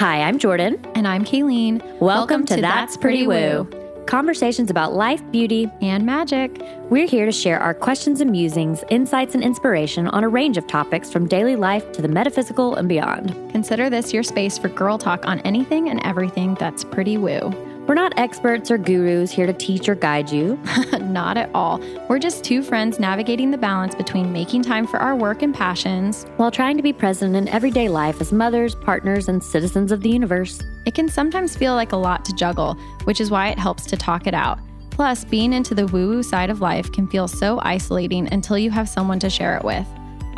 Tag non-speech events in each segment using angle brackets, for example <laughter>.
Hi, I'm Jordan. And I'm Kaileen. Welcome, Welcome to, to, That's Pretty, Pretty Woo. Woo. Conversations about life, beauty, and magic. We're here to share our questions and musings, insights, and inspiration on a range of topics from daily life to the metaphysical and beyond. Consider this your space for girl talk on anything and everything that's pretty woo. We're not experts or gurus here to teach or guide you. <laughs> not at all. We're just two friends navigating the balance between making time for our work and passions while trying to be present in everyday life as mothers, partners, and citizens of the universe. It can sometimes feel like a lot to juggle, which is why it helps to talk it out. Plus, being into the woo woo side of life can feel so isolating until you have someone to share it with.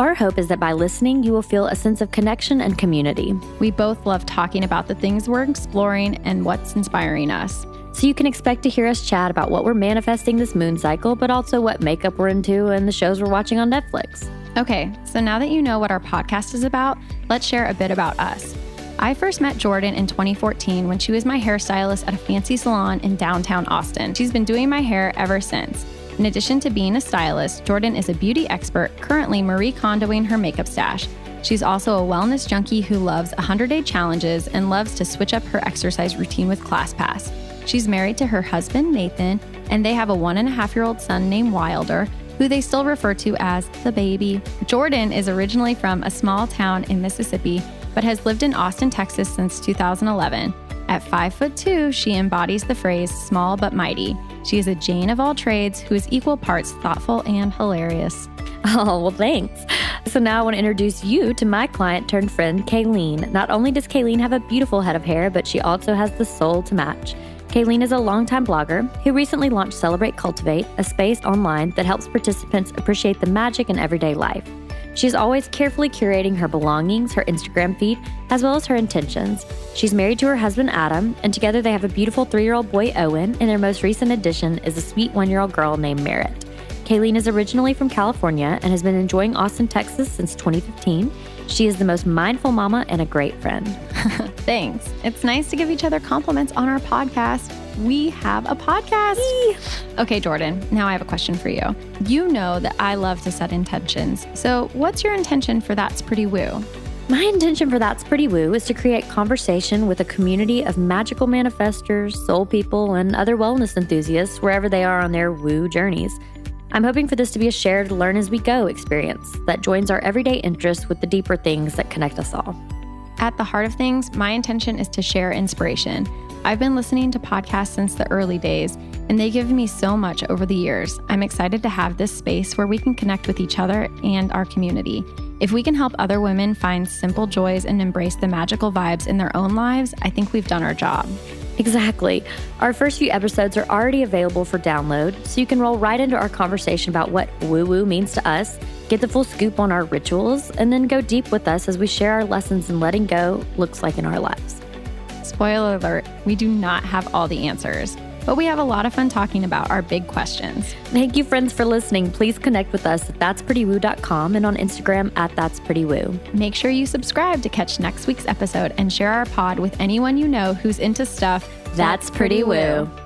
Our hope is that by listening, you will feel a sense of connection and community. We both love talking about the things we're exploring and what's inspiring us. So you can expect to hear us chat about what we're manifesting this moon cycle, but also what makeup we're into and the shows we're watching on Netflix. Okay, so now that you know what our podcast is about, let's share a bit about us. I first met Jordan in 2014 when she was my hairstylist at a fancy salon in downtown Austin. She's been doing my hair ever since. In addition to being a stylist, Jordan is a beauty expert, currently Marie Kondoing her makeup stash. She's also a wellness junkie who loves 100 day challenges and loves to switch up her exercise routine with ClassPass. She's married to her husband, Nathan, and they have a one and a half year old son named Wilder, who they still refer to as the baby. Jordan is originally from a small town in Mississippi, but has lived in Austin, Texas since 2011. At five foot two, she embodies the phrase small but mighty. She is a Jane of all trades who is equal parts thoughtful and hilarious. <laughs> Oh, well, thanks. So now I want to introduce you to my client turned friend, Kaileen. Not only does Kaileen have a beautiful head of hair, but she also has the soul to match. Kaileen is a longtime blogger who recently launched Celebrate Cultivate, a space online that helps participants appreciate the magic in everyday life. She's always carefully curating her belongings, her Instagram feed, as well as her intentions. She's married to her husband Adam, and together they have a beautiful three year old boy Owen, and their most recent addition is a sweet one year old girl named Merritt. Kaileen is originally from California and has been enjoying Austin, Texas since 2015. She is the most mindful mama and a great friend. <laughs> Thanks. It's nice to give each other compliments on our podcast we have a podcast. Okay, Jordan, now I have a question for you. You know that I love to set intentions. So, what's your intention for That's Pretty Woo? My intention for That's Pretty Woo is to create conversation with a community of magical manifestors, soul people, and other wellness enthusiasts wherever they are on their woo journeys. I'm hoping for this to be a shared learn as we go experience that joins our everyday interests with the deeper things that connect us all. At the heart of things, my intention is to share inspiration. I've been listening to podcasts since the early days, and they give me so much over the years. I'm excited to have this space where we can connect with each other and our community. If we can help other women find simple joys and embrace the magical vibes in their own lives, I think we've done our job. Exactly. Our first few episodes are already available for download, so you can roll right into our conversation about what woo woo means to us, get the full scoop on our rituals, and then go deep with us as we share our lessons in letting go looks like in our lives. Spoiler alert, we do not have all the answers, but we have a lot of fun talking about our big questions. Thank you, friends, for listening. Please connect with us at that'sprettywoo.com and on Instagram at that'sprettywoo. Make sure you subscribe to catch next week's episode and share our pod with anyone you know who's into stuff that's, that's pretty woo. woo.